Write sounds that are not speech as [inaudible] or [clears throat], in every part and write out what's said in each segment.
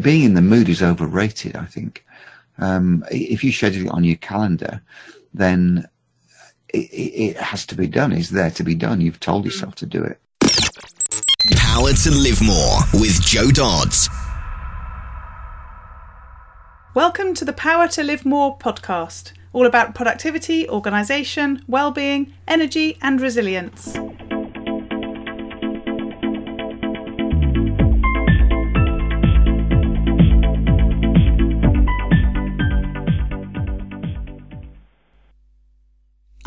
being in the mood is overrated. I think um, if you schedule it on your calendar, then it, it, has to be done. It's there to be done. You've told yourself to do it. Power to live more with Jo Dodds. Welcome to the Power to Live More podcast, all about productivity, organisation, well-being, energy, and resilience.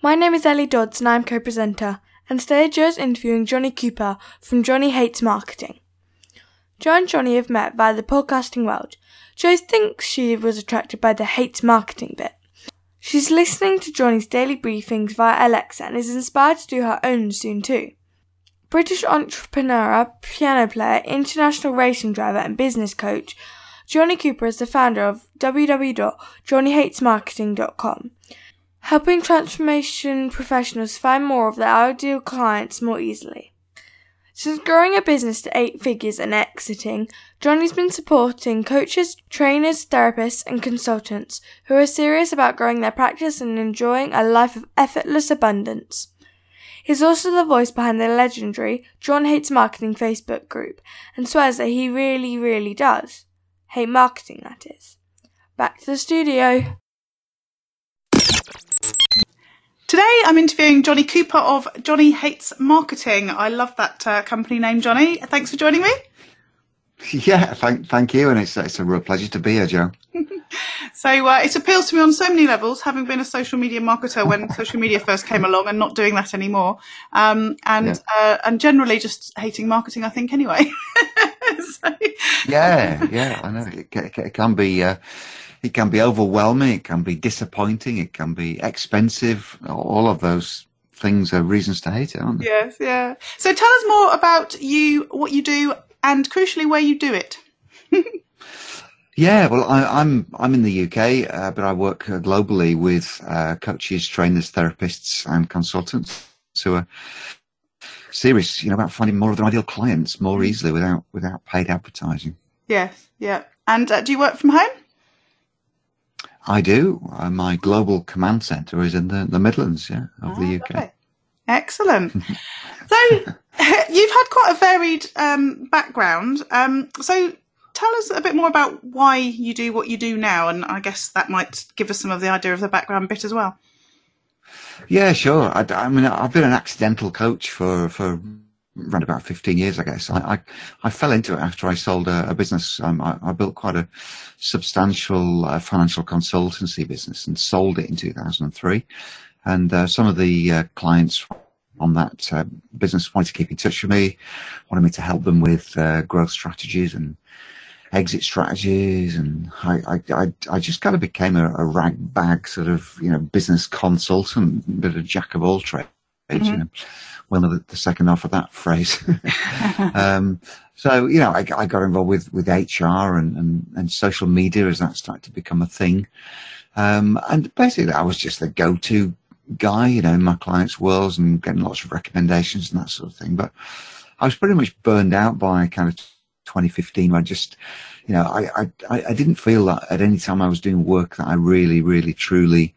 My name is Ellie Dodds and I'm co-presenter, and today Jo's interviewing Johnny Cooper from Johnny Hates Marketing. Jo and Johnny have met via the podcasting world. Jo thinks she was attracted by the hates marketing bit. She's listening to Johnny's daily briefings via Alexa and is inspired to do her own soon too. British entrepreneur, piano player, international racing driver, and business coach, Johnny Cooper is the founder of www.johnnyhatesmarketing.com helping transformation professionals find more of their ideal clients more easily. Since growing a business to eight figures and exiting, Johnny's been supporting coaches, trainers, therapists, and consultants who are serious about growing their practice and enjoying a life of effortless abundance. He's also the voice behind the legendary John Hates Marketing Facebook group and swears that he really, really does. Hate marketing, that is. Back to the studio. Today I'm interviewing Johnny Cooper of Johnny Hates Marketing. I love that uh, company name, Johnny. Thanks for joining me. [laughs] Yeah, thank, thank you. And it's, it's a real pleasure to be here, Jo. [laughs] so uh, it appeals to me on so many levels, having been a social media marketer when [laughs] social media first came along and not doing that anymore. Um, and, yeah. uh, and generally just hating marketing, I think, anyway. so. Yeah, yeah, I know. It, it, it can be, uh, it can be overwhelming, it can be disappointing, it can be expensive. All of those things are reasons to hate it, aren't they? Yes, yeah. So tell us more about you, what you do, and crucially where you do it. [laughs] yeah, well, I, am I'm, I'm in the UK, uh, but I work globally with uh, coaches, trainers, therapists, and consultants who are serious, you know, about finding more of their ideal clients more mm. easily without without paid advertising. Yes, yeah. And uh, do you work from home? I do. Uh, my global command centre is in the, the Midlands, yeah, of oh, the UK. Okay. Excellent. so [laughs] you've had quite a varied um, background. Um, so tell us a bit more about why you do what you do now, and I guess that might give us some of the idea of the background bit as well. Yeah, sure. I, I mean, I've been an accidental coach for for around about 15 years, I guess. I, I, I fell into it after I sold a, a business. Um, I, I, built quite a substantial uh, financial consultancy business and sold it in 2003. And uh, some of the uh, clients on that uh, business wanted to keep in touch with me, wanted me to help them with uh, growth strategies and exit strategies. And I, I, I, just kind of became a, a rag bag sort of, you know, business consultant, bit of jack of all trades, mm-hmm. you know well, the, the second half of that phrase. [laughs] um, so, you know, I, I, got involved with, with HR and, and, and social media as that started to become a thing. Um, and basically I was just the go-to guy, you know, in my clients' worlds and getting lots of recommendations and that sort of thing. But I was pretty much burned out by kind of 2015 I just, you know, I, I, I didn't feel that at any time I was doing work that I really, really, truly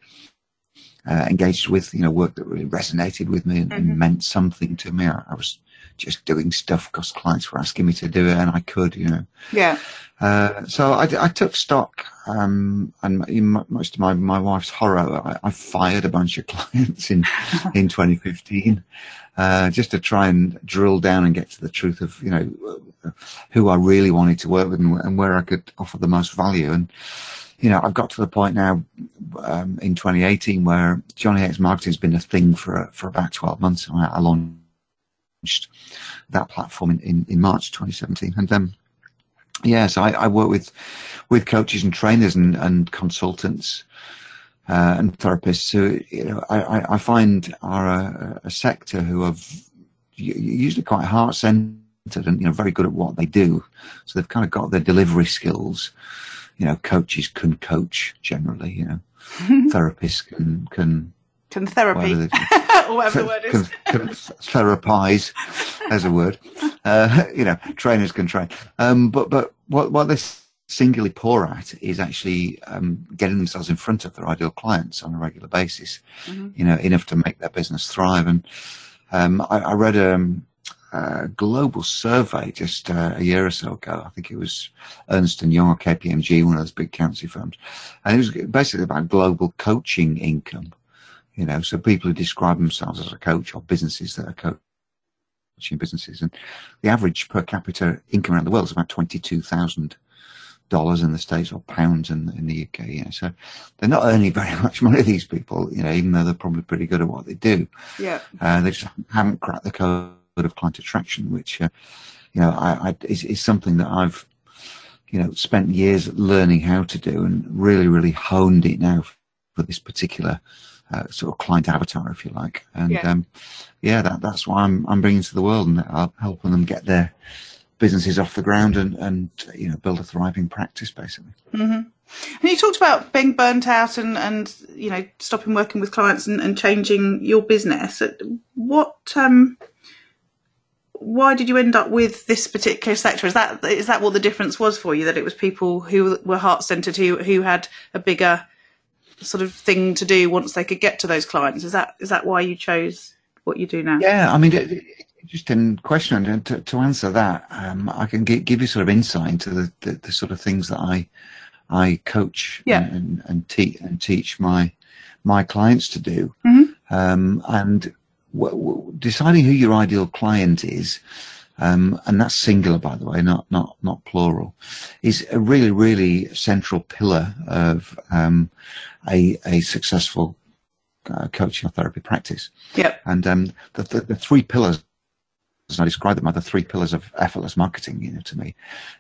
uh, engaged with, you know, work that really resonated with me and, mm-hmm. and meant something to me. I, I, was just doing stuff because clients were asking me to do it and I could, you know. Yeah. Uh, so I, I, took stock, um, and most of my, my wife's horror, I, I fired a bunch of [laughs] clients in, [laughs] in 2015, uh, just to try and drill down and get to the truth of, you know, who I really wanted to work with and, and where I could offer the most value. And, you know, I've got to the point now um, in 2018 where Johnny Hates Marketing has been a thing for for about 12 months. I, I launched that platform in, in, in March 2017, and um, yeah, so I, I, work with with coaches and trainers and, and consultants uh, and therapists who, you know, I, I find are a, a sector who are usually quite heart centered and, you know, very good at what they do. So they've kind of got their delivery skills. You know, coaches can coach generally, you know, [laughs] therapists can, can, can therapy, or [laughs] whatever the word is. [laughs] Can, can therapize, as a word. Uh, you know, trainers can train. Um, but, but what, what this singularly poor at is actually um, getting themselves in front of their ideal clients on a regular basis. Mm-hmm. You know, enough to make their business thrive. And um, I, I, read a, um, a, global survey just uh, a year or so ago. I think it was Ernst and Young or KPMG, one of those big accountancy firms, and it was basically about global coaching income. You know, so people who describe themselves as a coach or businesses that are coaching businesses, and the average per capita income around the world is about twenty-two thousand dollars in the States or pounds in, in the UK. You know, so they're not earning very [laughs] much money, these people, you know, even though they're probably pretty good at what they do. Yeah. Uh, they just haven't cracked the code of client attraction, which, uh, you know, I, I is, is something that I've, you know, spent years learning how to do and really, really honed it now for this particular uh, sort of client avatar, if you like. And, yeah, um, yeah that, that's why I'm, I'm bringing to the world and helping them get their businesses off the ground and, and you know build a thriving practice basically. Mm-hmm. And you talked about being burnt out and, and you know stopping working with clients and, and changing your business. What um, why did you end up with this particular sector? Is that is that what the difference was for you? That it was people who were heart centered who who had a bigger sort of thing to do once they could get to those clients. Is that is that why you chose what you do now? Yeah, I mean, it, interesting question. And to, to answer that, um, I can give, give you sort of insight into the, the, the, sort of things that I I coach yeah. and, and, and, te- and teach my my clients to do. Mm-hmm. Um, and deciding who your ideal client is, um, and that's singular, by the way, not not not plural, is a really really central pillar of um, a a successful uh, coaching or therapy practice. Yep. And um, the, the, the three pillars as I describe them, are the three pillars of effortless marketing, you know, to me.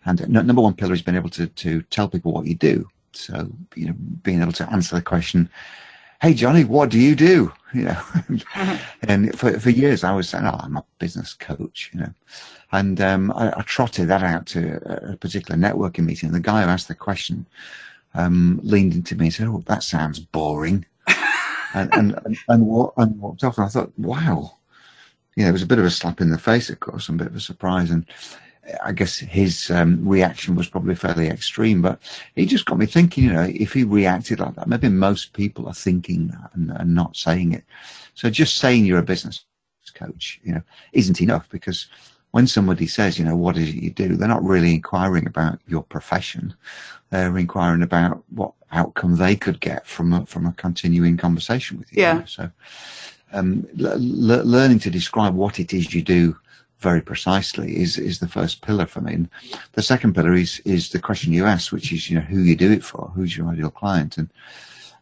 And no, number one pillar is being able to, to tell people what you do. So, you know, being able to answer the question, Hey, Johnny, what do you do? [laughs] You know, mm-hmm. and for, for years I was saying, Oh, I'm a business coach, you know, and, um, I, I trotted that out to a particular networking meeting. And the guy who asked the question, um, leaned into me and said, Oh, that sounds boring. [laughs] and, and, and, and, and walked off. And I thought, wow, you know, it was a bit of a slap in the face, of course, and a bit of a surprise. And I guess his um, reaction was probably fairly extreme, but he just got me thinking, you know, if he reacted like that, maybe most people are thinking that and, and not saying it. So just saying you're a business coach, you know, isn't enough because when somebody says, you know, what is it you do, they're not really inquiring about your profession. They're inquiring about what outcome they could get from a, from a continuing conversation with you. Yeah. You know? So, um, l- learning to describe what it is you do very precisely is is the first pillar for me. And the second pillar is is the question you ask, which is you know who you do it for, who's your ideal client, and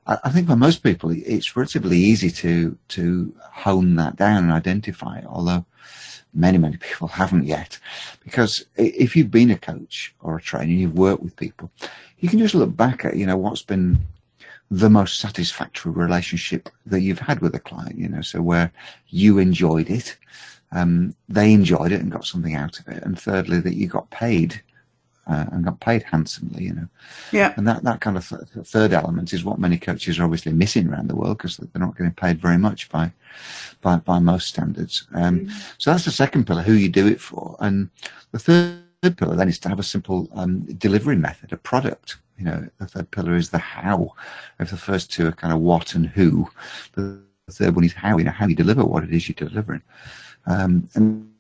I, I think for most people it's relatively easy to to hone that down and identify although many many [laughs] people haven't yet, because if you've been a coach or a trainer, you've worked with people, you can just look back at you know what's been the most satisfactory relationship that you've had with a client, you know, so where you enjoyed it, um, they enjoyed it and got something out of it. And thirdly, that you got paid uh, and got paid handsomely, you know. Yeah. And that, that kind of th- third element is what many coaches are obviously missing around the world because they're not getting paid very much by, by, by most standards. Um, mm-hmm. so that's the second pillar, who you do it for. And the third pillar then is to have a simple um, delivery method, a product you know, the third pillar is the how. If the first two are kind of what and who, the third one is how. You know, how you deliver what it is you're delivering. Um, and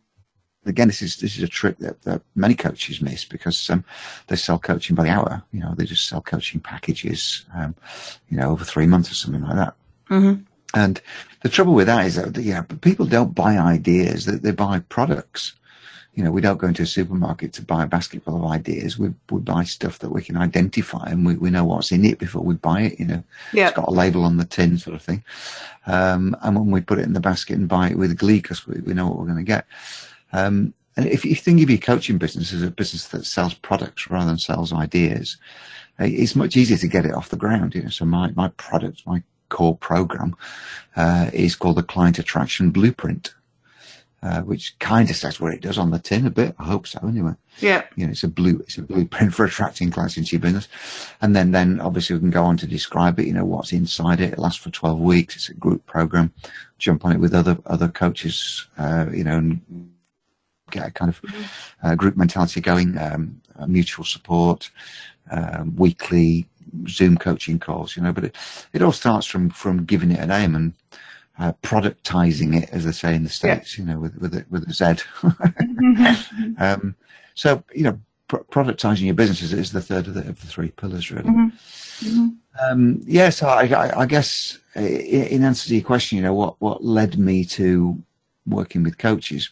again, this is this is a trick that, that many coaches miss because um, they sell coaching by the hour. You know, they just sell coaching packages, um, you know, over three months or something like that. Mm-hmm. And the trouble with that is that know, people don't buy ideas; they, they buy products you know, we don't go into a supermarket to buy a basket full of ideas. We, we buy stuff that we can identify and we, we know what's in it before we buy it, you know. It's got a label on the tin sort of thing. Um, and when we put it in the basket and buy it with glee because we, we know what we're going to get. Um, and if you think of your coaching business as a business that sells products rather than sells ideas, it's much easier to get it off the ground. You know, so my my product, my core program, uh, is called the Client Attraction Blueprint. Uh, which kind of says what it does on the tin a bit. I hope so, anyway. Yeah. You know, it's a blue, it's a blueprint for attracting clients into your business. And then, then obviously we can go on to describe it, you know, what's inside it. It lasts for 12 weeks. It's a group program. Jump on it with other, other coaches, uh, you know, and get a kind of uh, group mentality going, um, uh, mutual support, um, weekly Zoom coaching calls, you know, but it, it all starts from, from giving it a name and, uh, productizing it, as they say in the states, yeah. you know, with with a, with a Z. mm-hmm. [laughs] um, so you know, pr- productizing your business is, is, the third of the, of the three pillars, really. Mm-hmm. Mm-hmm. Um, yeah, so I, I, I, guess in answer to your question, you know, what what led me to working with coaches.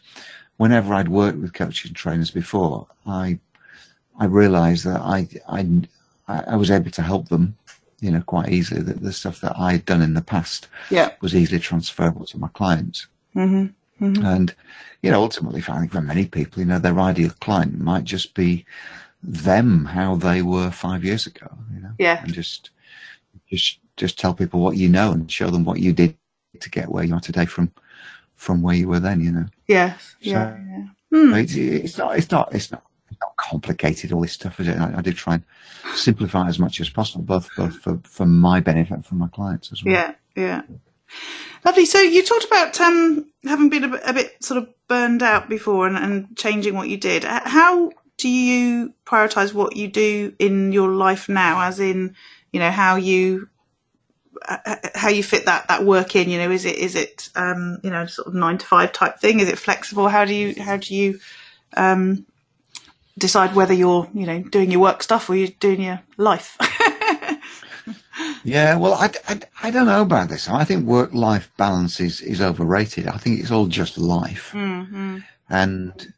Whenever I'd worked with coaches and trainers before, I I realised that I I I was able to help them you know, quite easily that the stuff that I'd done in the past yeah. was easily transferable to my clients. Mm-hmm. Mm-hmm. And, you know, ultimately, I think for many people, you know, their ideal client might just be them, how they were five years ago, you know, yeah. and just, just, just tell people what you know and show them what you did to get where you are today from, from where you were then, you know. Yes. So, yeah. yeah. Hmm. It's, it's not, it's not, it's not not complicated, all this stuff, is it? I, I did try and simplify as much as possible, both, for, for my benefit and for my clients as well. Yeah, yeah. Lovely. So you talked about um, having been a bit, a bit, sort of burned out before and, and changing what you did. How do you prioritize what you do in your life now, as in, you know, how you how you fit that that work in you know is it is it um you know sort of nine to five type thing is it flexible how do you how do you um decide whether you're, you know, doing your work stuff or you're doing your life. yeah, well, I, I, I, don't know about this. I think work-life balance is, is overrated. I think it's all just life. Mm-hmm. And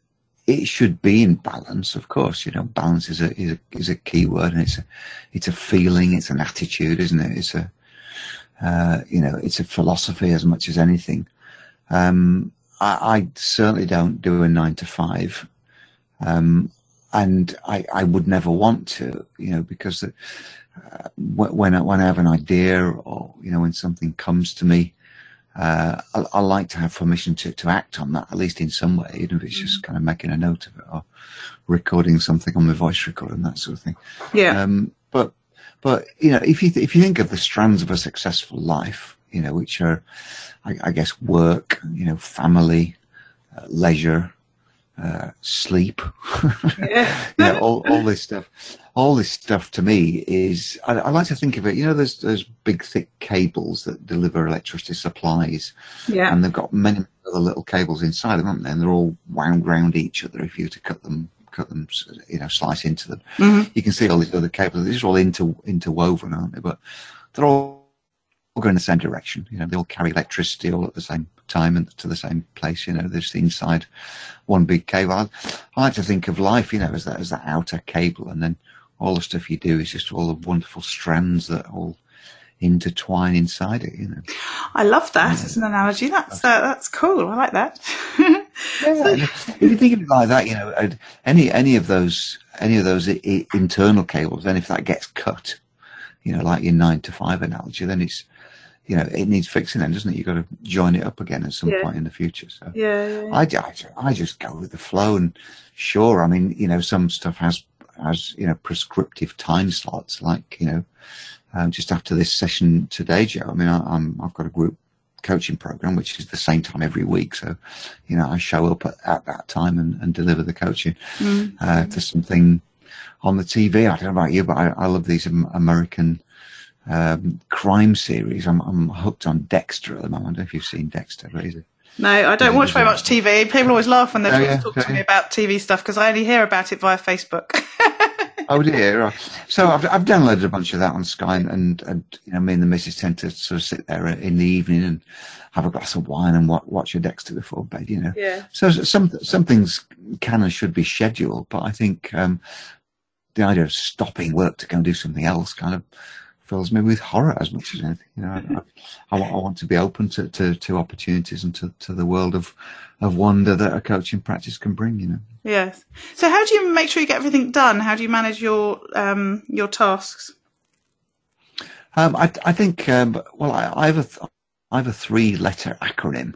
it should be in balance, of course. You know, balance is a, is a, is a key word and it's a, it's a feeling, it's an attitude, isn't it? It's a, uh, you know, it's a philosophy as much as anything. Um, I, I certainly don't do a nine to five. Um, and I, I would never want to, you know, because uh, when I, when I have an idea or you know when something comes to me, uh, I, I, like to have permission to, to act on that at least in some way, even if it's just mm. kind of making a note of it or recording something on my voice recorder and that sort of thing. Yeah. Um, but but you know if you th- if you think of the strands of a successful life, you know, which are I, I guess work, you know, family, uh, leisure uh, sleep, [laughs] yeah. you know, all, all this stuff. All this stuff to me is, I, I, like to think of it, you know, there's those big thick cables that deliver electricity supplies. Yeah. And they've got many other little cables inside them, haven't they? And they're all wound round each other if you were to cut them, cut them, you know, slice into them. Mm-hmm. You can see all these other cables. These are all inter, interwoven, aren't they? But they're all go in the same direction. You know, they all carry electricity all at the same time and to the same place. You know, they're just inside one big cable. I, I like to think of life, you know, as that as that outer cable, and then all the stuff you do is just all the wonderful strands that all intertwine inside it. You know. I love that yeah. as an analogy. That's uh, that's cool. I like that. [laughs] yeah, if you think of it like that, you know, any any of those any of those I- internal cables, then if that gets cut, you know, like your nine to five analogy, then it's you know, it needs fixing then, doesn't it? You've got to join it up again at some yeah. point in the future. So yeah, yeah, I, I, I just go with the flow and sure, I mean, you know, some stuff has, has, you know, prescriptive time slots, like, you know, um, just after this session today, Jo, I mean, I, I'm, I've got a group coaching program, which is the same time every week. So, you know, I show up at, at that time and, and deliver the coaching. Mm-hmm. Uh, there's something on the TV, I don't know about you, but I, I love these American um, crime series. I'm, I'm hooked on Dexter at the moment. I don't know if you've seen Dexter, but is it? No, I don't watch very much TV. People always laugh when they oh, yeah, talk to me about TV stuff because I only hear about it via Facebook. [laughs] oh dear! So I've I've downloaded a bunch of that on Sky, and, and you know, me and the missus tend to sort of sit there in the evening and have a glass of wine and watch, watch a Dexter before bed. You know. Yeah. So some some things can and should be scheduled, but I think um, the idea of stopping work to go and do something else kind of fills me with horror as much as anything. You know, I, I, I want to be open to, to, to opportunities and to, to the world of, of wonder that a coaching practice can bring. You know. Yes. So, how do you make sure you get everything done? How do you manage your um, your tasks? Um, I, I think. Um, well, I, I have a. Th- I have a three letter acronym,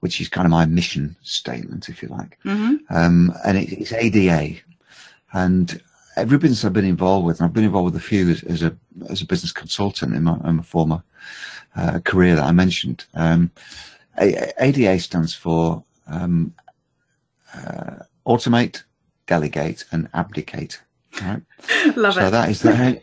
which is kind of my mission statement, if you like. Mm-hmm. Um, and it, it's ADA. And every business I've been involved with, and I've been involved with a few as, as a, as a business consultant in my, in my former uh, career that I mentioned. Um, ADA stands for um, uh, automate, delegate, and abdicate. Right? [laughs] Love so it. that is the,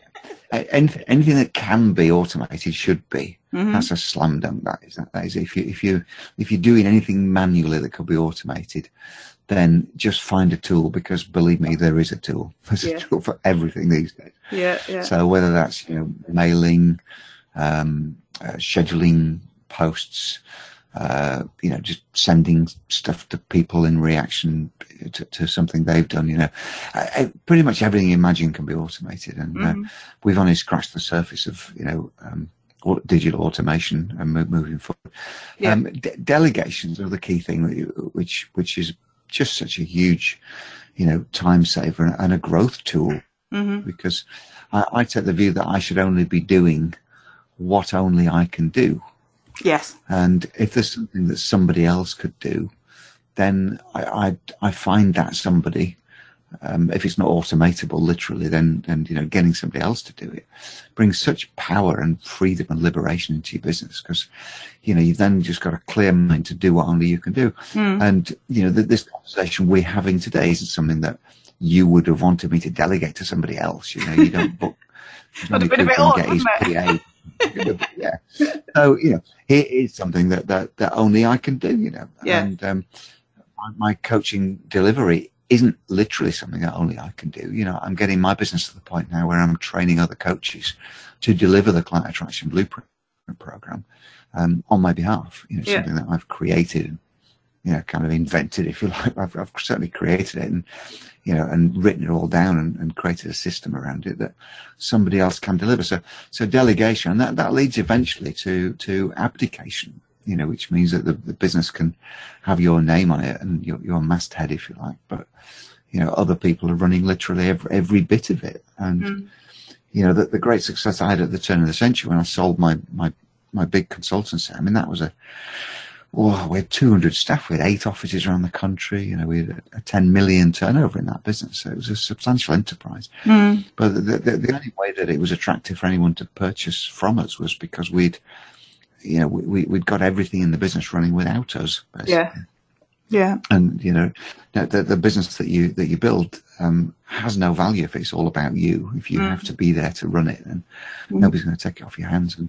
anything, anything that can be automated should be. Mhm. That's a slam dunk. That is. That is. If you if you if you're doing anything manually that could be automated, then just find a tool because believe me, there is a tool. [laughs] There's Yeah. a tool for everything these days. Yeah, yeah. So whether that's you know mailing, um, uh, scheduling posts, uh, you know, just sending stuff to people in reaction to, to something they've done. You know, uh, uh, pretty much everything you imagine can be automated, and Mhm. uh, we've only scratched the surface of you know. Um, digital automation and moving forward. Yeah. Um, de- delegations are the key thing, that you- which which is just such a huge, you know, time saver and, and a growth tool hmm because I, I take the view that I should only be doing what only I can do. Yes. And if there's something that somebody else could do, then I, I, I find that somebody, um, if it's not automatable literally, then, then, you know, getting somebody else to do it brings such power and freedom and liberation into your business because, you know, you've then just got a clear mind to do what only you can do. Mm. And, you know, th- this conversation we're having today isn't something that you would have wanted me to delegate to somebody else. You know, you don't book. Have a bit odd, Cooper and get his PA. [laughs] yeah. So, you know, it is something that, that, that only I can do, you know. Yeah. And um, my, my coaching delivery isn't literally something that only I can do. You know, I'm getting my business to the point now where I'm training other coaches to deliver the client attraction blueprint program um, on my behalf. You know, Yeah. something that I've created, you know, kind of invented, if you [laughs] like. I've, I've certainly created it and, you know, and written it all down and, and created a system around it that somebody else can deliver. So, so delegation, and that, that leads eventually to, to abdication, you know, which means that the, the business can have your name on it and your, your masthead, if you like, but, you know, other people are running literally every, every bit of it. And, Mm. you know, the, the great success I had at the turn of the century when I sold my, my, my big consultancy, I mean, that was a, oh, we had 200 staff, we had eight offices around the country, you know, we had a, a 10 million turnover in that business. So it was a substantial enterprise. Mm. But the, the, the only way that it was attractive for anyone to purchase from us was because we'd, you know, we, we- we'd got everything in the business running without us. basically. Yeah. Yeah. And, you know, the, the, the business that you, that you build, um, has no value if it's all about you. If you Mm. have to be there to run it and Mm. nobody's going to take it off your hands. And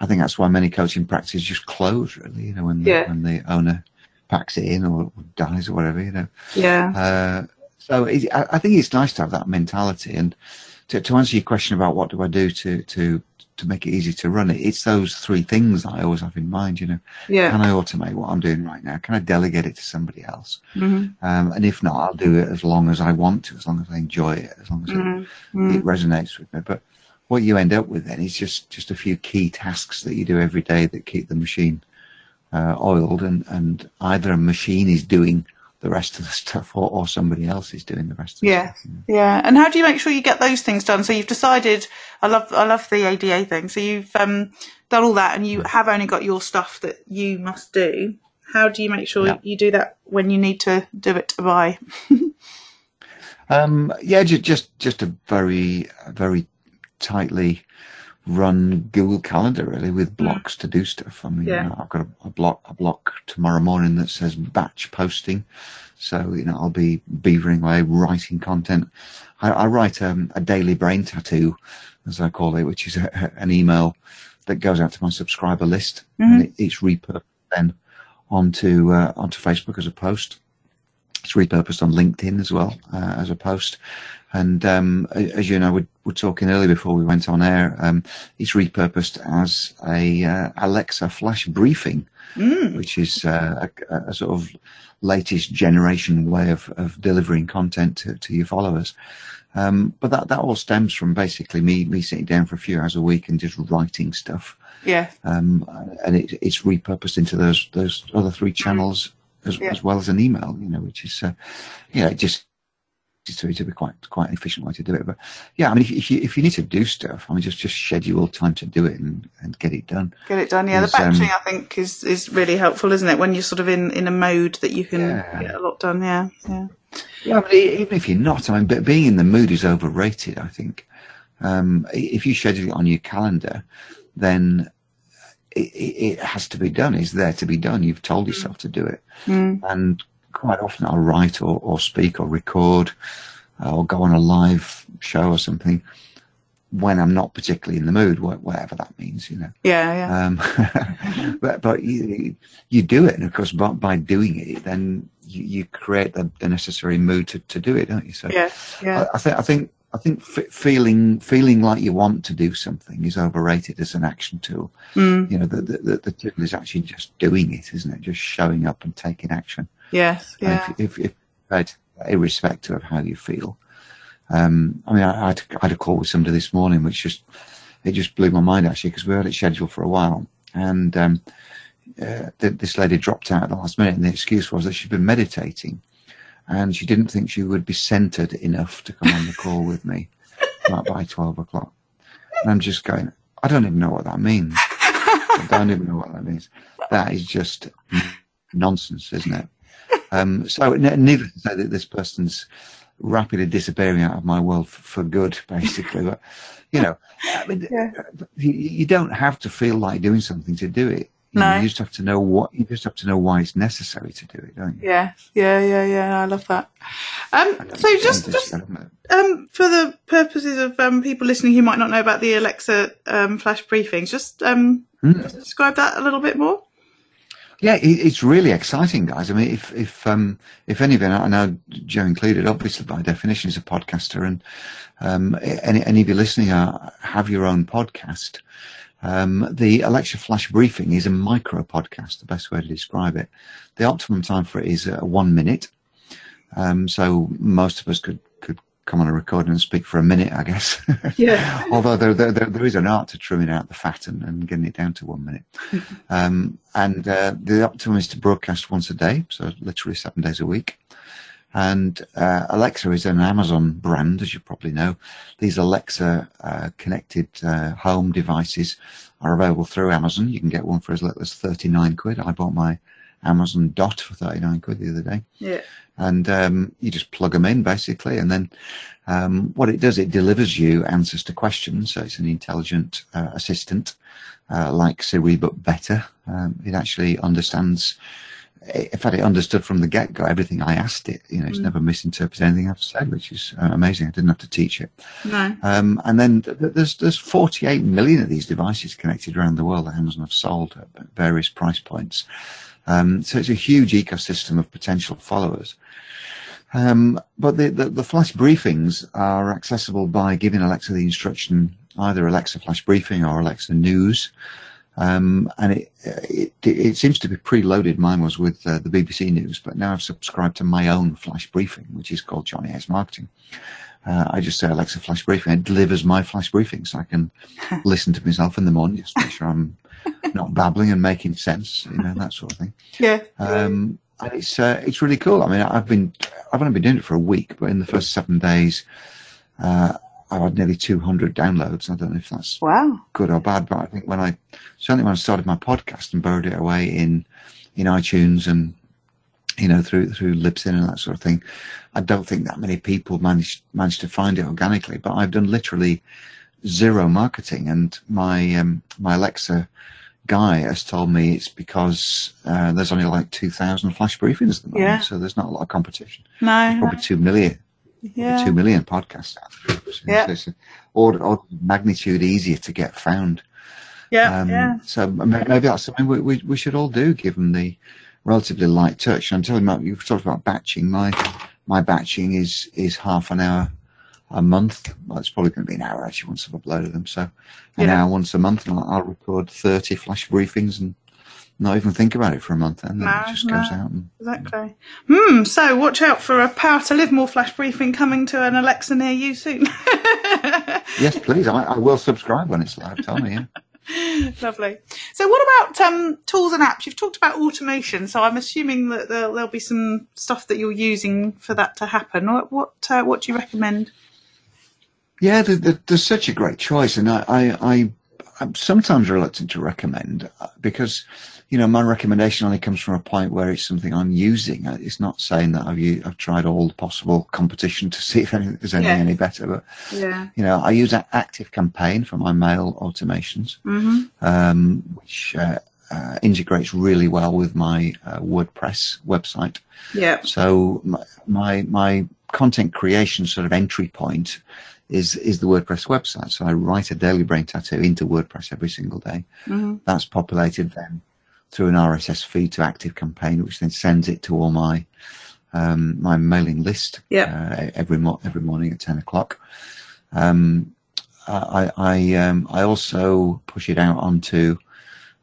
I think that's why many coaching practices just close really, you know, when the, Yeah. when the owner packs it in or dies or whatever, you know. Yeah. Uh, so it, I, I think it's nice to have that mentality. And to, to answer your question about what do I do to, to, to make it easy to run it, it's those three things that I always have in mind, you know. Yeah. Can I automate what I'm doing right now? Can I delegate it to somebody else? hmm Um, and if not, I'll do it as long as I want to, as long as I enjoy it, as long as it, Mm. it resonates with me. But what you end up with then is just, just a few key tasks that you do every day that keep the machine uh, oiled, and, and either a machine is doing the rest of the stuff or, or somebody else is doing the rest of the Yeah. stuff. know. Yeah. And how do you make sure you get those things done? So you've decided, I love, I love the ADA thing. So you've, um, done all that and you have only got your stuff that you must do. How do you make sure Yeah. you do that when you need to do it to buy? [laughs] Um, yeah, just, just just a very very tightly run Google Calendar really with blocks to do stuff. I mean, Yeah. you know, I've got a, a block a block tomorrow morning that says batch posting, so you know I'll be beavering away writing content. I, I write um, a daily brain tattoo, as I call it, which is a, an email that goes out to my subscriber list, and it, it's repurposed then onto uh, onto Facebook as a post. It's repurposed on LinkedIn as well uh, as a post. And um, as you know, we were talking earlier before we went on air. Um, it's repurposed as a uh, Alexa flash briefing, Mm. which is uh, a, a sort of latest generation way of, of delivering content to, to your followers. Um, but that, that all stems from basically me me sitting down for a few hours a week and just writing stuff. Yeah. Um, and it, it's repurposed into those those other three channels as, Yeah. as well as an email. You know, which is uh, yeah, it just to, to be quite quite an efficient way to do it. But yeah, I mean, if, if you if you need to do stuff, I mean, just just schedule time to do it and, and get it done. Get it done. Yeah, the Is, um, I think is is really helpful, isn't it? When you're sort of in in a mode that you can Yeah. get a lot done. Yeah. Yeah. Yeah, but even if you're not, I mean, but being in the mood is overrated. I think um, if you schedule it on your calendar, then it, it it has to be done. It's there to be done. You've told yourself to do it, Mm. and quite often I'll write or, or speak or record uh, or go on a live show or something when I'm not particularly in the mood, whatever that means, you know. Yeah. Yeah. Um, [laughs] but but you, you do it, and of course, by, by doing it, then you, you create the, the necessary mood to, to do it, don't you? So yeah. Yeah. I, I think I think I think f- feeling feeling like you want to do something is overrated as an action tool. Mm. You know, the the, the, the tool is actually just doing it, isn't it? Just showing up and taking action. Yes. Yeah. If, if, if irrespective of how you feel. Um, I mean, I, I, had, I had a call with somebody this morning, which just it just blew my mind actually because we had it scheduled for a while, and um, uh, th- this lady dropped out at the last minute, and the excuse was that she'd been meditating, and she didn't think she would be centered enough to come on the call with me [laughs] by, by twelve o'clock. And I'm just going, I don't even know what that means. I don't even know what that means. That is just nonsense, isn't it? Um, so, needless to say that this person's rapidly disappearing out of my world for, for good, [laughs] basically. But you know, I mean, Yeah. you, you don't have to feel like doing something to do it. You, know, No. you just have to know what you just have to know why it's necessary to do it, don't you? Yeah, yeah, yeah, yeah. I love that. Um, so just, just uh, um, for the purposes of um, people listening who might not know about the Alexa um, flash briefings, just um, Hmm. just describe that a little bit more. Yeah, it, it's really exciting, guys. I mean, if if um, if any of you, I know Jo included, obviously by definition is a podcaster, and um, any any of you listening are, have your own podcast. Um, the Alexa Flash Briefing is a micro podcast, the best way to describe it. The optimum time for it is uh, one minute. Um, so most of us could come on a recording and speak for a minute, I guess. [laughs] Yeah. [laughs] Although there, there, there, is an art to trimming out the fat and, and getting it down to one minute. [laughs] Um, and uh, the optimum is to broadcast once a day, so literally seven days a week. And uh, Alexa is an Amazon brand, as you probably know. These Alexa uh, connected uh, home devices are available through Amazon. You can get one for as little as 39 quid. I bought my Amazon Dot for 39 quid the other day. Yeah. and um, you just plug them in basically and then um, what it does it delivers you answers to questions. So it's an intelligent uh, assistant uh, like siri but better. Um, it actually understands in fact it understood from the get-go everything i asked it. You know it's never misinterpreted anything i've said which is uh, amazing. I didn't have to teach it. No. um, and then th- th- there's there's 48 million of these devices connected around the world that Amazon have sold at various price points. Um, so it's a huge ecosystem of potential followers. Um, but the, the, the flash briefings are accessible by giving Alexa the instruction either Alexa flash briefing or Alexa news. Um, and it, it it seems to be preloaded. Mine was with uh, the BBC News, but now I've subscribed to my own flash briefing, which is called Johnny S Marketing. Uh, I just say Alexa flash briefing. And it delivers my flash briefing, so I can [laughs] listen to myself in the morning, just to make sure I'm not babbling and making sense, you know, that sort of thing. [laughs] Yeah. Um, and it's uh, it's really cool. I mean, I've been I've only been doing it for a week, but in the first seven days, uh, I've had nearly 200 downloads. I don't know if that's wow. good or bad, but I think when I certainly when I started my podcast and buried it away in in iTunes and you know through through Libsyn and that sort of thing, I don't think that many people managed managed to find it organically. But I've done literally zero marketing, and my um, my Alexa guy has told me it's because uh, there's only like 2,000 flash briefings at the moment, Yeah. so there's not a lot of competition. No. no. Probably two million Yeah. two million podcasts out there. So Yeah. it's order, order magnitude easier to get found. Yeah. Um, yeah. So maybe that's something we, we, we should all do, given the relatively light touch. I'm telling you, you've talked about batching. My my batching is is half an hour a month. Well, it's probably going to be an hour actually once I've uploaded them. So an Yeah. hour once a month, and I'll, I'll record 30 flash briefings and not even think about it for a month, and then No, it just no. goes out. And, Exactly. Hmm. So watch out for a Power to Live More flash briefing coming to an Alexa near you soon. [laughs] yes, please. I, I will subscribe when it's live. Tell me. Yeah. [laughs] Lovely. So, what about um, tools and apps? You've talked about automation, so I'm assuming that there'll, there'll be some stuff that you're using for that to happen. What what, uh, what do you recommend? Yeah, there, there, there's such a great choice, and I, I, I, I'm sometimes reluctant to recommend uh, because, you know, my recommendation only comes from a point where it's something I'm using. Uh, It's not saying that I've I've tried all the possible competition to [laughs] see if any, there's anything Yeah. any better, but Yeah. you know, I use a- Active Campaign for my mail automations, hmm um, which uh, uh, integrates really well with my uh, WordPress website. Yeah. So my, my my content creation sort of entry point is is the WordPress website. So I write a daily brain tattoo into WordPress every single day. hmm That's populated then through an RSS feed to Active Campaign, which then sends it to all my um, my mailing list Yeah. uh, every mo- every morning at ten o'clock. Um, I I um, I also push it out onto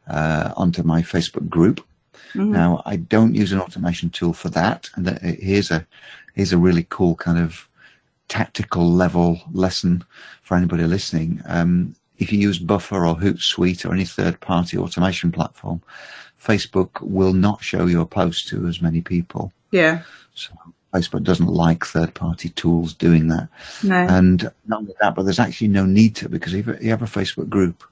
uh, onto my Facebook group. Mhm. Now I don't use an automation tool for that, and that, here's a here's a really cool kind of tactical level lesson for anybody listening. Um, if you use Buffer or Hootsuite or any third party automation platform, Facebook will not show your post to as many people. Yeah. So Facebook doesn't like third party tools doing that. No. And not only that, but there's actually no need to because if you have a Facebook group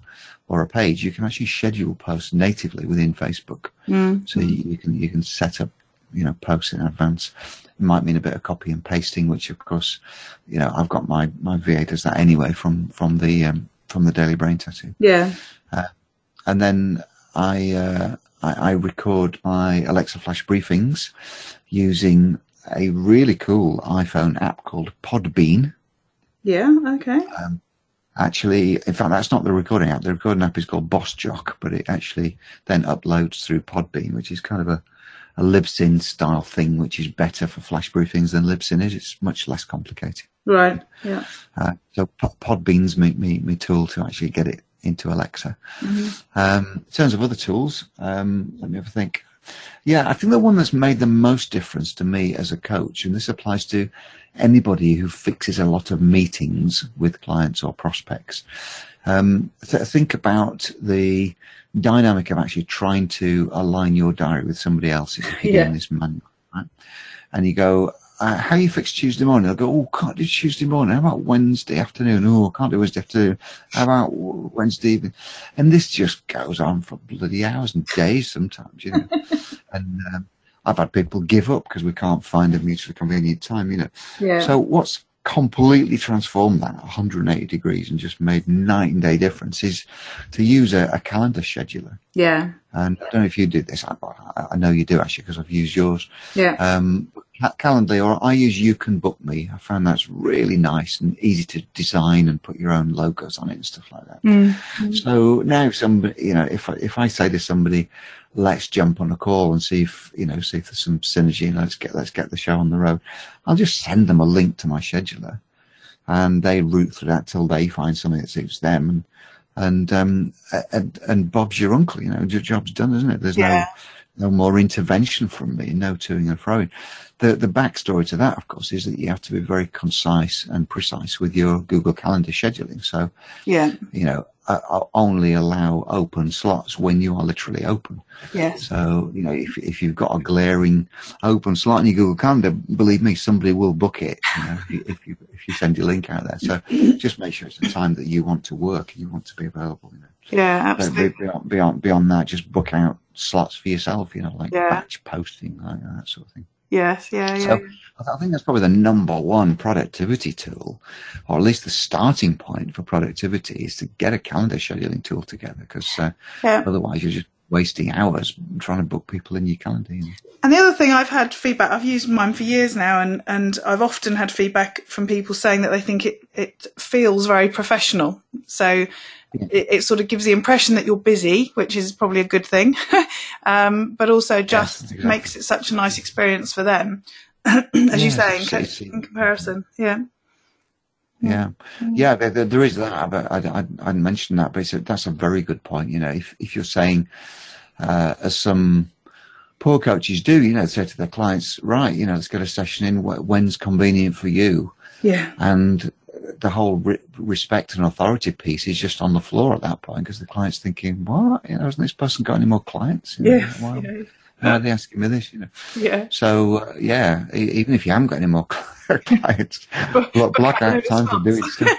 or a page, you can actually schedule posts natively within Facebook. Mm. So you, you can you can set up you know posts in advance. Might mean a bit of copy and pasting, which of course, you know, I've got my my VA does that anyway from from the um, from the Daily Brain Tattoo, Yeah. and then I, uh, I I record my Alexa Flash briefings using a really cool iPhone app called Podbean. Yeah. Okay. Um, Actually, in fact, that's not the recording app. The recording app is called Boss Jock, but it actually then uploads through Podbean, which is kind of a, a Libsyn style thing, which is better for flash briefings than Libsyn is. It's much less complicated. Right. Yeah. Uh, so Podbean's me, me, me tool to actually get it into Alexa. Um, in terms of other tools, um, let me have a think. Yeah, I think the one that's made the most difference to me as a coach, and this applies to anybody who fixes a lot of meetings with clients or prospects. Um, th- think about the dynamic of actually trying to align your diary with somebody else's if Yeah. this manual, right? And you go, uh, how you fix Tuesday morning? i'll go, oh, can't do Tuesday morning. How about Wednesday afternoon? Oh, can't do Wednesday afternoon. How about Wednesday evening? And this just goes on for bloody hours and days sometimes, you know. [laughs] and um, I've had people give up because we can't find a mutually convenient time, you know. Yeah. So what's completely transformed that 180 degrees and just made night and day differences to use a, a calendar scheduler. yeah. And I don't know if you do this. I, I- know you do actually because I've used yours. Yeah. Um, Ca- Calendly, or I use You Can Book Me. I found that's really nice and easy to design and put your own logos on it and stuff like that. Mm. So now, if somebody, you know, if I, if I say to somebody, let's jump on a call and see if you know, see if there's some synergy and let's get let's get the show on the road, I'll just send them a link to my scheduler, and they route through that till they find something that suits them, and and um and, and Bob's your uncle, you know, your job's done, isn't it? There's Yeah. no no more intervention from me, no toing and froing. The the backstory to that, of course, is that you have to be very concise and precise with your Google Calendar scheduling. So Yeah. you know, uh, uh, only allow open slots when you are literally open. Yes. So, you know, if, if you've got a glaring open slot in your Google Calendar, believe me, somebody will book it, you know, if you, if you, if you send your link out there. So just make sure it's a time that you want to work and you want to be available, you know. Yeah. Absolutely. be- beyond, beyond, beyond that, just book out slots for yourself, you know, like Yeah. batch posting, like that sort of thing. Yes. Yeah. Yeah. So I think that's probably the number one productivity tool, or at least the starting point for productivity is to get a calendar scheduling tool together because uh, yeah. otherwise you're just wasting hours trying to book people in your calendar. You know? And the other thing I've had feedback, I've used mine for years now, and, and I've often had feedback from people saying that they think it, it feels very professional. So it, it sort of gives the impression that you're busy, which is probably a good thing, [laughs] um, but also just exactly. makes it such a nice experience for them, [clears throat] as you say, in, co- in comparison. Yeah. Yeah, yeah, there, there, there is that. But I, I, I mentioned that, but it's a, that's a very good point. You know, if if you're saying, uh, as some poor coaches do, you know, say to their clients, right, you know, let's get a session in. When's convenient for you? Yeah. And the whole re- respect and authority piece is just on the floor at that point because the client's thinking, what? You know, hasn't this person got any more clients? You know, Yeah. yeah. Why are they asking me this? You know. Yeah. So uh, yeah, e- even if you haven't got any more [laughs] clients, block, block out time for doing stuff.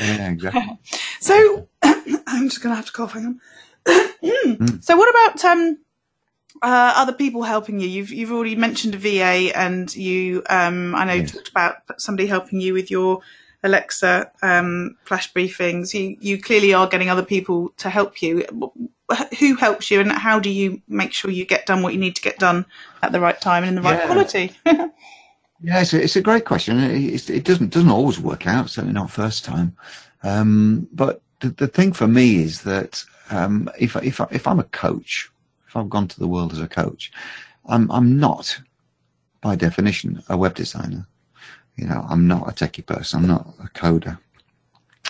Yeah, exactly. So [clears throat] I'm just going to have to cough. Hang on. [clears throat] So what about um, uh, other people helping you? You've you've already mentioned a VA, and you um, I know you Yes. talked about somebody helping you with your Alexa um, flash briefings. You you clearly are getting other people to help you. Who helps you, and how do you make sure you get done what you need to get done at the right time and in the right Yeah. quality? [laughs] Yeah, it's a, it's a great question. It, it doesn't doesn't always work out, certainly not first time. Um, but the, the thing for me is that um, if if I, if I'm a coach, if I've gone to the world as a coach, I'm I'm not by definition a web designer. You know, I'm not a techie person. I'm not a coder.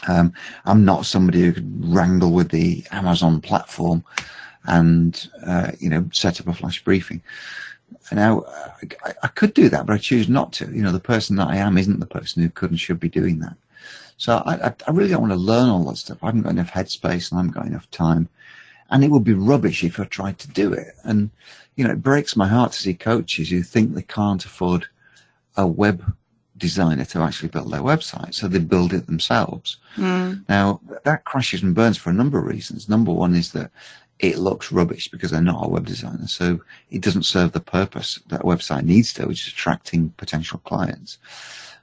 Um, I'm not somebody who could wrangle with the Amazon platform and uh, you know set up a flash briefing. Now, I, I could do that, but I choose not to. You know, the person that I am isn't the person who could and should be doing that. So I, I, really don't want to learn all that stuff. I haven't got enough headspace and I haven't got enough time. And it would be rubbish if I tried to do it. And, you know, it breaks my heart to see coaches who think they can't afford a web designer to actually build their website. So they build it themselves. Now, that crashes and burns for a number of reasons. Number one is that it looks rubbish because they're not a web designer. So it doesn't serve the purpose that a website needs to, which is attracting potential clients.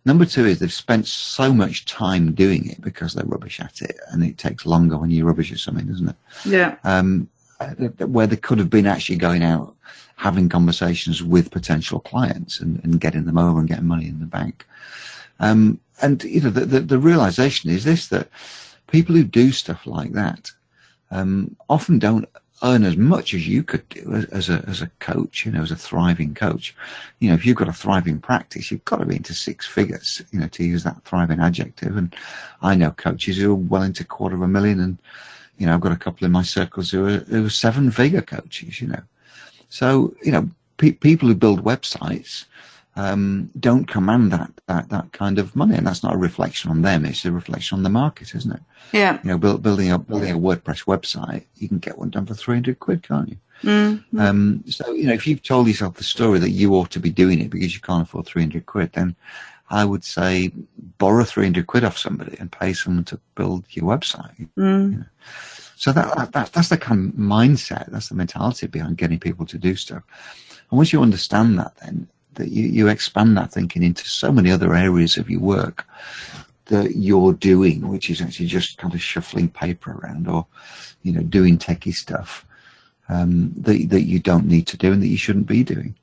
Number two is they've spent so much time doing it because they're rubbish at it. And it takes longer when you're rubbish at something, doesn't it? yeah. um, uh, where they could have been actually going out having conversations with potential clients and, and getting them over and getting money in the bank. Um, and you know the, the, the realization is this that people who do stuff like that um, often don't earn as much as you could do as, a as a coach, you know, as a thriving coach. You know, if you've got a thriving practice, you've got to be into six figures, you know, to use that thriving adjective. And I know coaches who are well into quarter of a million and you know, I've got a couple in my circles who are, who are seven figure coaches, you know. So, you know, pe- people who build websites, um, don't command that, that, that kind of money. And that's not a reflection on them. It's a reflection on the market, isn't it? Yeah. You know, build, building a, building a WordPress website, you can get one done for 300 quid, can't you? Mm. Um, so, you know, if you've told yourself the story that you ought to be doing it because you can't afford 300 quid, then I would say borrow 300 quid off somebody and pay someone to build your website. Mm. So that, that that's the kind of mindset, that's the mentality behind getting people to do stuff. And once you understand that, then that you, you expand that thinking into so many other areas of your work that you're doing, which is actually just kind of shuffling paper around or, you know, doing techie stuff um, that that you don't need to do and that you shouldn't be doing.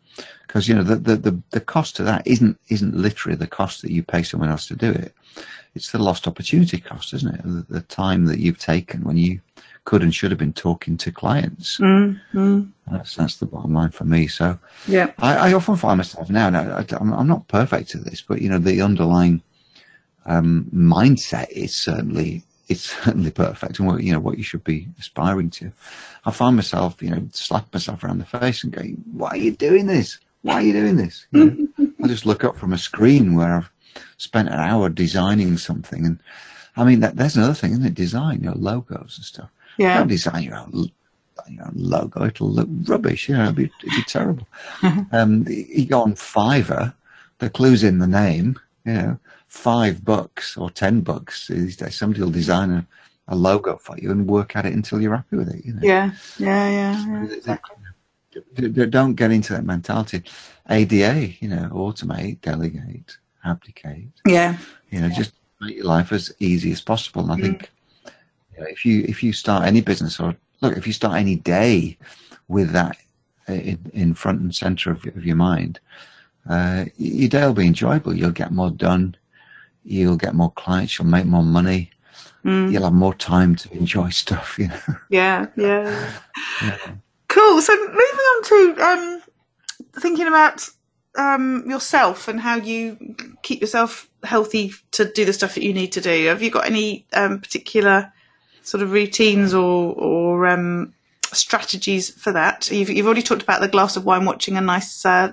Because you know the, the the the cost of that isn't isn't literally the cost that you pay someone else to do it. It's the lost opportunity cost, isn't it? The, the time that you've taken when you could and should have been talking to clients. Mm. Mm. That's that's the bottom line for me. So Yeah. I, I often find myself now. now I, am I'm not perfect at this, but you know the underlying um, mindset is certainly it's [laughs] certainly perfect, and what you know what you should be aspiring to. I find myself, you know, slap myself around the face and going, "Why are you doing this? Why are you doing this?" You know, [laughs] I just look up from a screen where I've spent an hour designing something, and I mean that there's another thing, isn't it? Design, your logos and stuff. Yeah. Don't design your own your own logo. It'll look rubbish. You know, it'll be, it'd be terrible. [laughs] um, you go on Fiverr, the clue's in the name. You know, five bucks or ten bucks these days. Somebody will design a, a logo for you and work at it until you're happy with it. You know, Yeah. Yeah. Yeah. yeah. D- don't get into that mentality. ADA, you know, automate, delegate, abdicate. Yeah. You know, just make your life as easy as possible. And I think you know, if you if you start any business or look, if you start any day with that in, in front and center of, of your mind, uh, your day will be enjoyable. You'll get more done. You'll get more clients. You'll make more money. You'll have more time to enjoy [laughs] stuff. You know. Yeah, yeah. Cool. So moving on to um, thinking about um, yourself and how you keep yourself healthy to do the stuff that you need to do. Have you got any um, particular sort of routines or or um, strategies for that. You've, you've already talked about the glass of wine, watching a nice uh,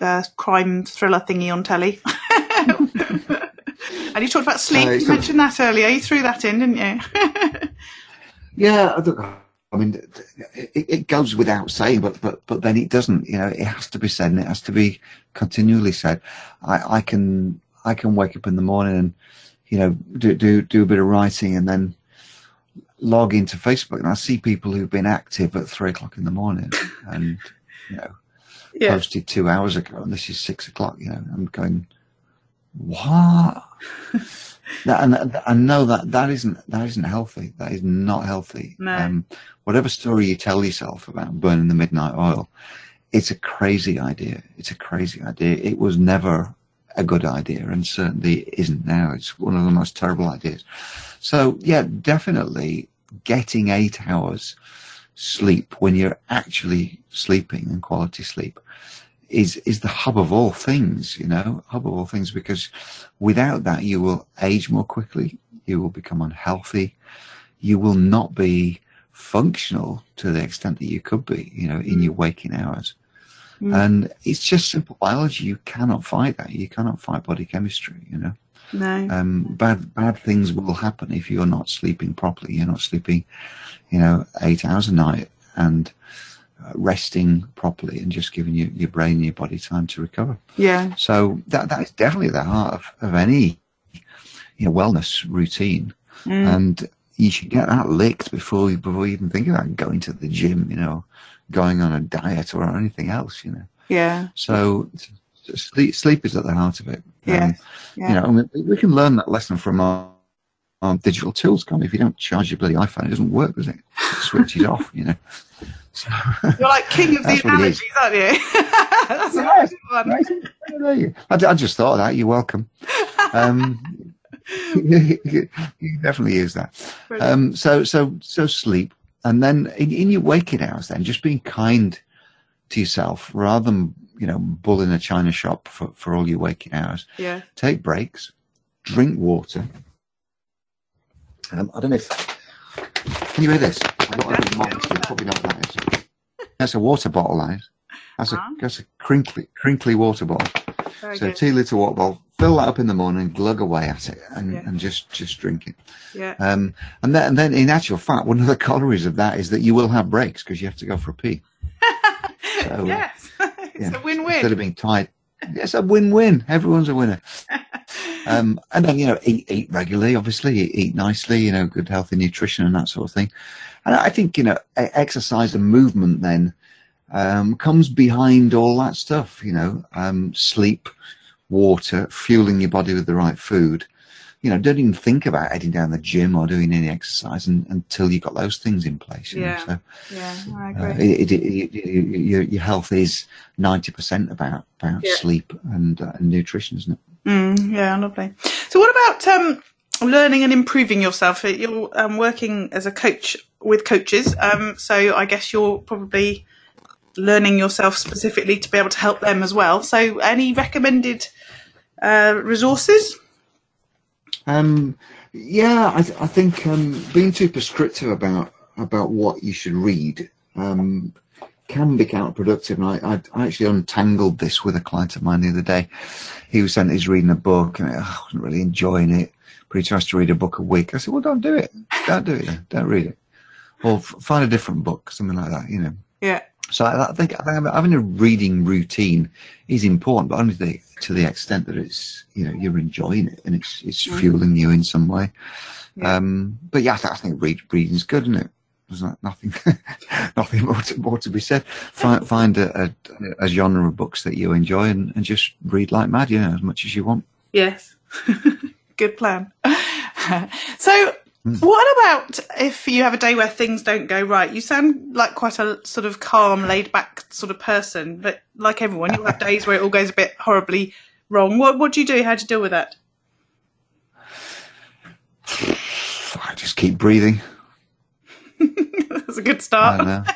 uh, crime thriller thingy on telly. [laughs] and you talked about sleep. Uh, you mentioned that earlier. You threw that in, didn't you? [laughs] Yeah, I, don't, I mean, it, it goes without saying, but, but but then it doesn't. You know, it has to be said, and it has to be continually said. I, I can I can wake up in the morning and you know do do do a bit of writing, and then log into Facebook, and I see people who've been active at three o'clock in the morning, and you know yeah. posted two hours ago, and this is six o'clock. You know, I'm going, what? That- and I know that that isn't that isn't healthy. That is not healthy. No. Um, whatever story you tell yourself about burning the midnight oil, it's a crazy idea. It's a crazy idea. It was never a good idea, and certainly isn't now. It's one of the most terrible ideas. So yeah, definitely getting eight hours sleep when you're actually sleeping and quality sleep is is the hub of all things, you know, hub of all things because without that you will age more quickly, you will become unhealthy, you will not be functional to the extent that you could be, you know, in your waking hours. And it's just simple biology. You cannot fight that. You cannot fight body chemistry, you know No. um, bad bad things will happen if you're not sleeping properly. You're not sleeping, you know, eight hours a night and resting properly and just giving your, your brain and your body time to recover. yeah. So that that is definitely the heart of, of any you know wellness routine, and you should get that licked before you before you even think about going to the gym. You know, going on a diet or anything else. You know. Yeah. So sleep, sleep is at the heart of it. Yeah, Um, yeah. You know, I mean, we can learn that lesson from our, our digital tools. Can't? If you don't charge your bloody iPhone, it doesn't work, does it? It switches off. You know. So, [laughs] You're like king of the That's what it analogies, aren't you? [laughs] That's a Yes. nice one. I, I just thought of that. You're welcome. Um, [laughs] you definitely use that. Um, so, so, so sleep, and then in, in your waking hours, then just being kind to yourself rather than you know bull in a china shop for, for all your waking hours. Yeah. Take breaks, drink water. Um, I don't know if can you hear this? I've got a little monster, you probably what that is. That's a water bottle, that is. That's a that's a crinkly crinkly water bottle. Very So good. two litre water bottle, fill that up in the morning, glug away at it, and, Yeah. and just just drink it. Yeah. Um, and then and then in actual fact, one of the [laughs] corollaries of that is that you will have breaks because you have to go for a pee. [laughs] So, yes. [laughs] it's yeah, a win-win. Instead of being tied, it's a win-win. Everyone's a winner. Um, and then you know, eat eat regularly. Obviously, eat, nicely. You know, good healthy nutrition and that sort of thing. And I think you know, exercise and movement then um, comes behind all that stuff. You know, um, sleep, water, fueling your body with the right food. You know, don't even think about heading down the gym or doing any exercise un until you've got those things in place. Yeah. Know? So, yeah, I uh, agree. it, it, it, it, your, your health is 90% about, about Yeah. sleep and, uh, and nutrition, isn't it? Mm, yeah, lovely. So, what about um, learning and improving yourself? You're um, working as a coach with coaches, um, so I guess you're probably learning yourself specifically to be able to help them as well. So, any recommended uh, resources? Um, yeah, I, th- I think um, being too prescriptive about about what you should read um, can be counterproductive. And I, I, I actually untangled this with a client of mine the other day. He was saying he's reading a book and I wasn't really enjoying it, but he tries to read a book a week. I said, well, don't do it. Don't do it then. Don't read it. Or f- find a different book, something like that, you know. Yeah, So I, I think I think having a reading routine is important, but only the, to the extent that it's you know you're enjoying it and it's it's fueling you in some way. Yeah. Um, but yeah, I, th- I think read, reading's good, isn't it? There's not, nothing [laughs] nothing more to, more to be said. Find find a, a, a genre of books that you enjoy and, and just read like mad, you know, as much as you want. Yes. [laughs] Good plan. [laughs] so, hmm. what about if you have a day where things don't go right? You sound like quite a sort of calm, laid back sort of person, but like everyone, you have days where it all goes a bit horribly wrong. What what do you do? How do you deal with that? I just keep breathing. [laughs] That's a good start.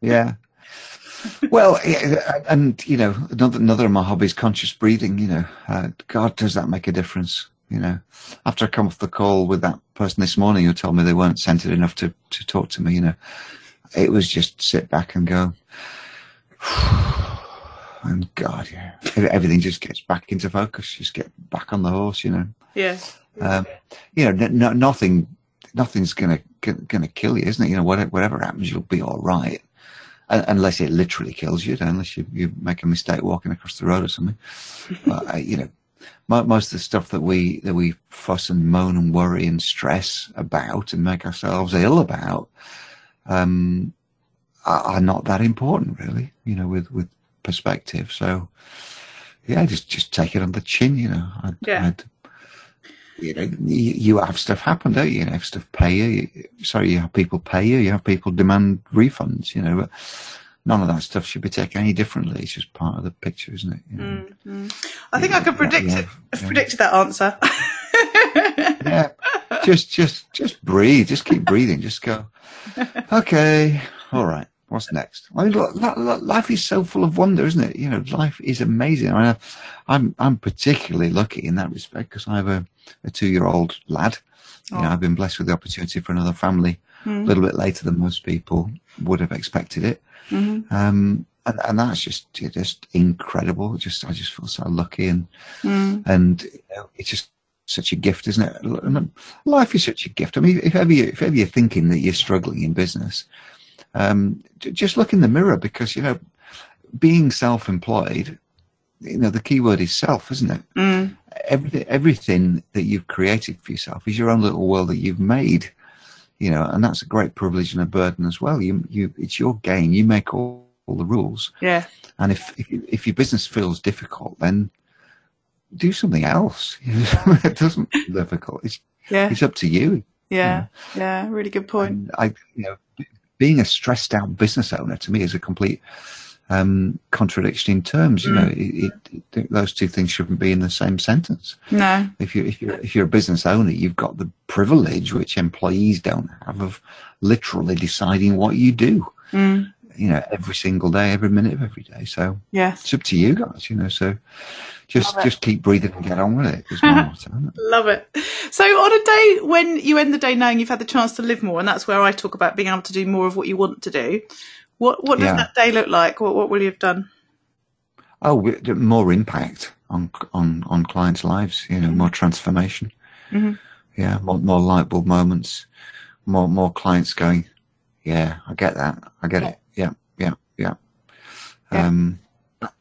yeah. Well, [laughs] and you know, another another of my hobbies, conscious breathing. You know, uh, God, does that make a difference? You know, after I come off the call with that person this morning who told me they weren't centered enough to to talk to me, you know, it was just sit back and go, [sighs] and God, yeah, everything just gets back into focus. Just get back on the horse, you know. Yeah. Um, you know, nothing, nothing's gonna gonna kill you, isn't it? You know, whatever, whatever happens, you'll be all right, Un- unless it literally kills you. Unless you, you make a mistake walking across the road or something. [laughs] but, uh, you know, mo- most of the stuff that we that we fuss and moan and worry and stress about and make ourselves ill about, um, are, are not that important, really. You know, with with perspective. So, yeah, just just take it on the chin. You know, I'd, Yeah. I'd, you know, you, you have stuff happen, don't you? You have stuff pay you. Sorry, you have people pay you. You have people demand refunds. You know, but none of that stuff should be taken any differently. It's just part of the picture, isn't it? You know? Mm, mm. I think I could predict yeah, it. I've yeah. predicted that answer. [laughs] yeah, just just just breathe. Just keep breathing. Just go. Okay, all right. What's next? I mean, look, li- li- life is so full of wonder, isn't it? You know, life is amazing. I mean, I'm I'm particularly lucky in that respect because I have a, a two year old lad. You know, I've been blessed with the opportunity for another family a little bit later than most people would have expected it. Um, and, and that's just just incredible. Just I just feel so lucky and and you know, it's just such a gift, isn't it? Life is such a gift. I mean, if ever you if ever you're thinking that you're struggling in business, um, just look in the mirror because you know, being self-employed, you know, the key word is self, isn't it? Mm. Everything everything that you've created for yourself is your own little world that you've made. You know, and that's a great privilege and a burden as well. You you it's your game. You make all, all the rules. yeah. And if if, if your business feels difficult, then do something else. [laughs] it doesn't feel difficult. It's Yeah. it's up to you. Yeah. Yeah. Really good point. And I, you know, being a stressed out business owner to me is a complete um, contradiction in terms. You know, it, it, it, those two things shouldn't be in the same sentence. No. If you if you're if you're a business owner, you've got the privilege which employees don't have of literally deciding what you do. You know, every single day, every minute of every day. So Yes. it's up to you guys. You know, so just just keep breathing and get on with it. Is my [laughs] motto, it? Love it. So, on a day when you end the day knowing you've had the chance to live more, and that's where I talk about being able to do more of what you want to do, what what does Yeah. that day look like? What what will you have done? Oh, more impact on on on clients' lives. You know, more transformation. Yeah, more more light bulb moments. More more clients going. Yeah, I get that. I get it. Yeah, yeah, yeah. Yeah. Um, that,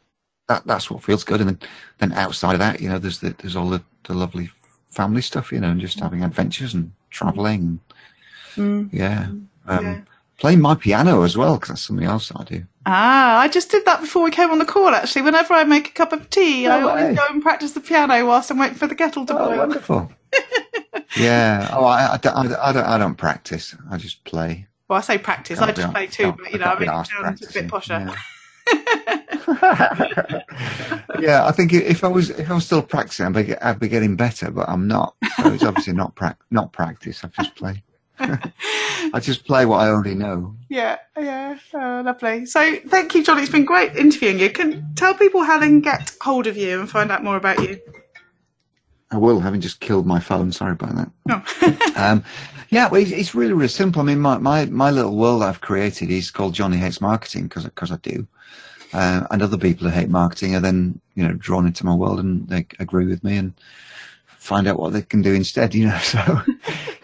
that that's what feels good. And then then outside of that, you know, there's the, there's all the, the lovely family stuff. You know, and just having adventures and traveling. Yeah. Um, Yeah. Playing my piano as well because that's something else I do. Ah, I just did that before we came on the call. Actually, whenever I make a cup of tea, I No always go and practice the piano whilst I'm waiting for the kettle to Oh, boil. wonderful. [laughs] yeah. Oh, I, I, don't, I, don't- I don't. I don't practice. I just play. Well, I say practice. I Can't just play too, but you know, I mean, sounds a bit posher. Yeah. [laughs] yeah, I think if I was if I was still practicing, I'd be, I'd be getting better, but I'm not. So it's obviously not prac not practice. I just play. I just play what I already know. Yeah, yeah, oh, lovely. So, thank you, John. It's been great interviewing you. Can tell people how they can get hold of you and find out more about you. I will, having just killed my phone. Sorry about that. No. [laughs] Um, yeah, well, it's, it's really, really simple. I mean, my, my, my little world I've created is called Johnny Hates Marketing because because I do. Uh, and other people who hate marketing are then, you know, drawn into my world and they agree with me and find out what they can do instead, you know. [laughs] So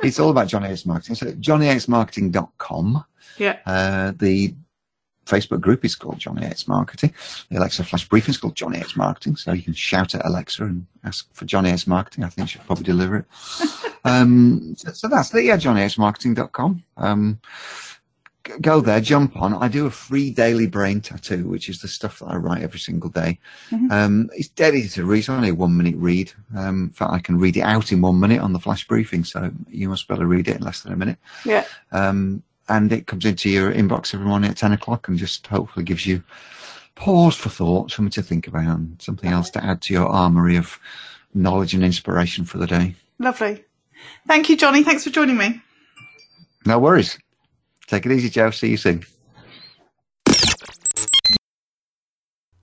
it's all about Johnny Hates Marketing. So johnnyhatesmarketing.com. yeah, Uh, the Facebook group is called Johnny Hates Marketing. The Alexa Flash Briefing is called Johnny Hates Marketing. So you can shout at Alexa and ask for Johnny Hates Marketing. I think she'll probably deliver it. [laughs] um, so, so that's it. Yeah, johnnyhatesmarketing.com. Um, go there, jump on. I do a free daily brain tattoo, which is the stuff that I write every single day. Um, it's dead easy to read. It's only a one minute read. Um, in fact, I can read it out in one minute on the flash briefing. So you must be able to read it in less than a minute. yeah. Um, and it comes into your inbox every morning at 10 o'clock and just hopefully gives you pause for thought, something to think about, and something else to add to your armory of knowledge and inspiration for the day. Lovely. Thank you, Johnny. Thanks for joining me. No worries. Take it easy, Jo. See you soon.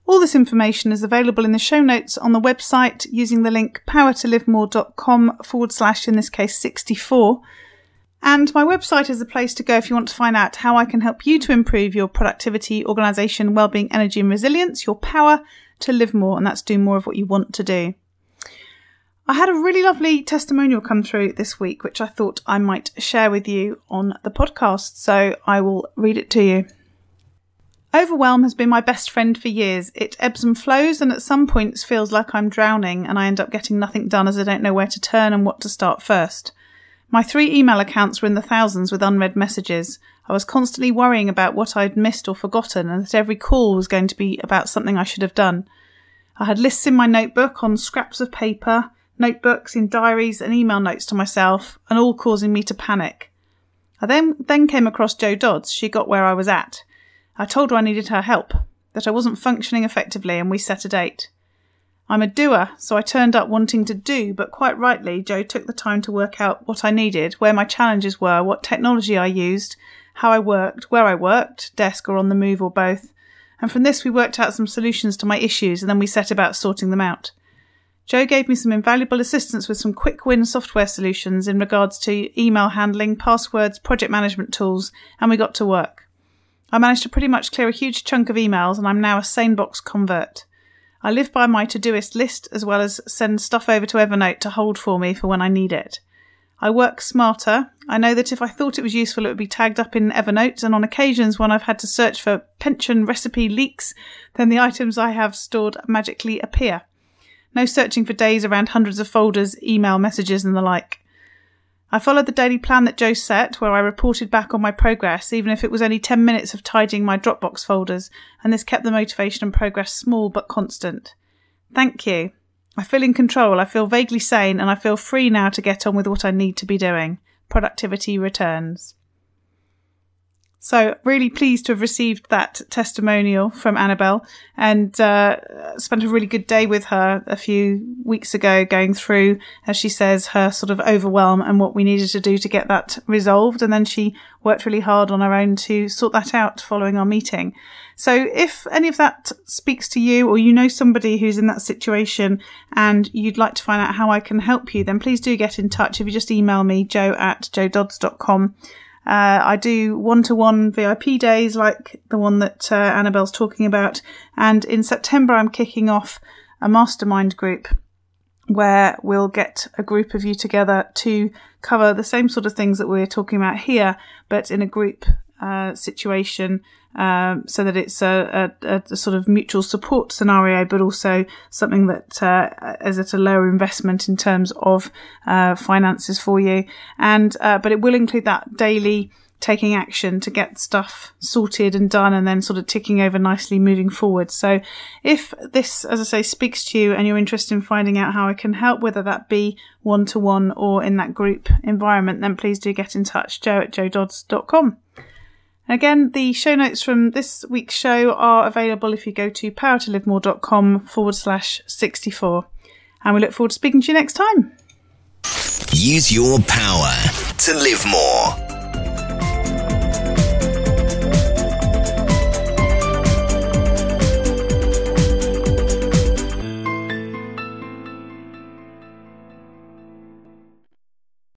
All this information is available in the show notes on the website using the link powertolivemore.com forward slash, in this case, 64. And my website is the place to go if you want to find out how I can help you to improve your productivity, organisation, well-being, energy and resilience, your power to live more, and that's do more of what you want to do. I had a really lovely testimonial come through this week, which I thought I might share with you on the podcast, so I will read it to you. Overwhelm has been my best friend for years. It ebbs and flows, and at some points feels like I'm drowning, and I end up getting nothing done as I don't know where to turn and what to start first. My three email accounts were in the thousands with unread messages. I was constantly worrying about what I'd missed or forgotten, and that every call was going to be about something I should have done. I had lists in my notebook on scraps of paper, notebooks, in diaries, and email notes to myself, and all causing me to panic. I then, then came across Jo Dodds. She got where I was at. I told her I needed her help, that I wasn't functioning effectively, and we set a date. I'm a doer, so I turned up wanting to do, but quite rightly, Jo took the time to work out what I needed, where my challenges were, what technology I used, how I worked, where I worked, desk or on the move or both. And from this, we worked out some solutions to my issues and then we set about sorting them out. Jo gave me some invaluable assistance with some quick win software solutions in regards to email handling, passwords, project management tools, and we got to work. I managed to pretty much clear a huge chunk of emails and I'm now a SaneBox convert. I live by my Todoist list as well as send stuff over to Evernote to hold for me for when I need it. I work smarter. I know that if I thought it was useful, it would be tagged up in Evernote, and on occasions when I've had to search for pension recipe leaks, then the items I have stored magically appear. No searching for days around hundreds of folders, email messages, and the like. I followed the daily plan that Jo set, where I reported back on my progress, even if it was only 10 minutes of tidying my Dropbox folders, and this kept the motivation and progress small but constant. Thank you. I feel in control, I feel vaguely sane, and I feel free now to get on with what I need to be doing. Productivity returns. So, really pleased to have received that testimonial from Annabelle and uh, spent a really good day with her a few weeks ago, going through, as she says, her sort of overwhelm and what we needed to do to get that resolved. And then she worked really hard on her own to sort that out following our meeting. So, if any of that speaks to you or you know somebody who's in that situation and you'd like to find out how I can help you, then please do get in touch. If you just email me, jo at jododds.com uh, I do one to one VIP days like the one that uh, Annabelle's talking about. And in September, I'm kicking off a mastermind group where we'll get a group of you together to cover the same sort of things that we're talking about here, but in a group uh, situation um, so that it's a, a, a, sort of mutual support scenario, but also something that uh, is at a lower investment in terms of uh, finances for you. And uh, but it will include that daily taking action to get stuff sorted and done and then sort of ticking over nicely moving forward. So if this, as I say, speaks to you and you're interested in finding out how I can help, whether that be one to one or in that group environment, then please do get in touch, jo at jododds.com. Again, the show notes from this week's show are available if you go to powertolivemore.com forward slash 64. And we look forward to speaking to you next time. Use your power to live more.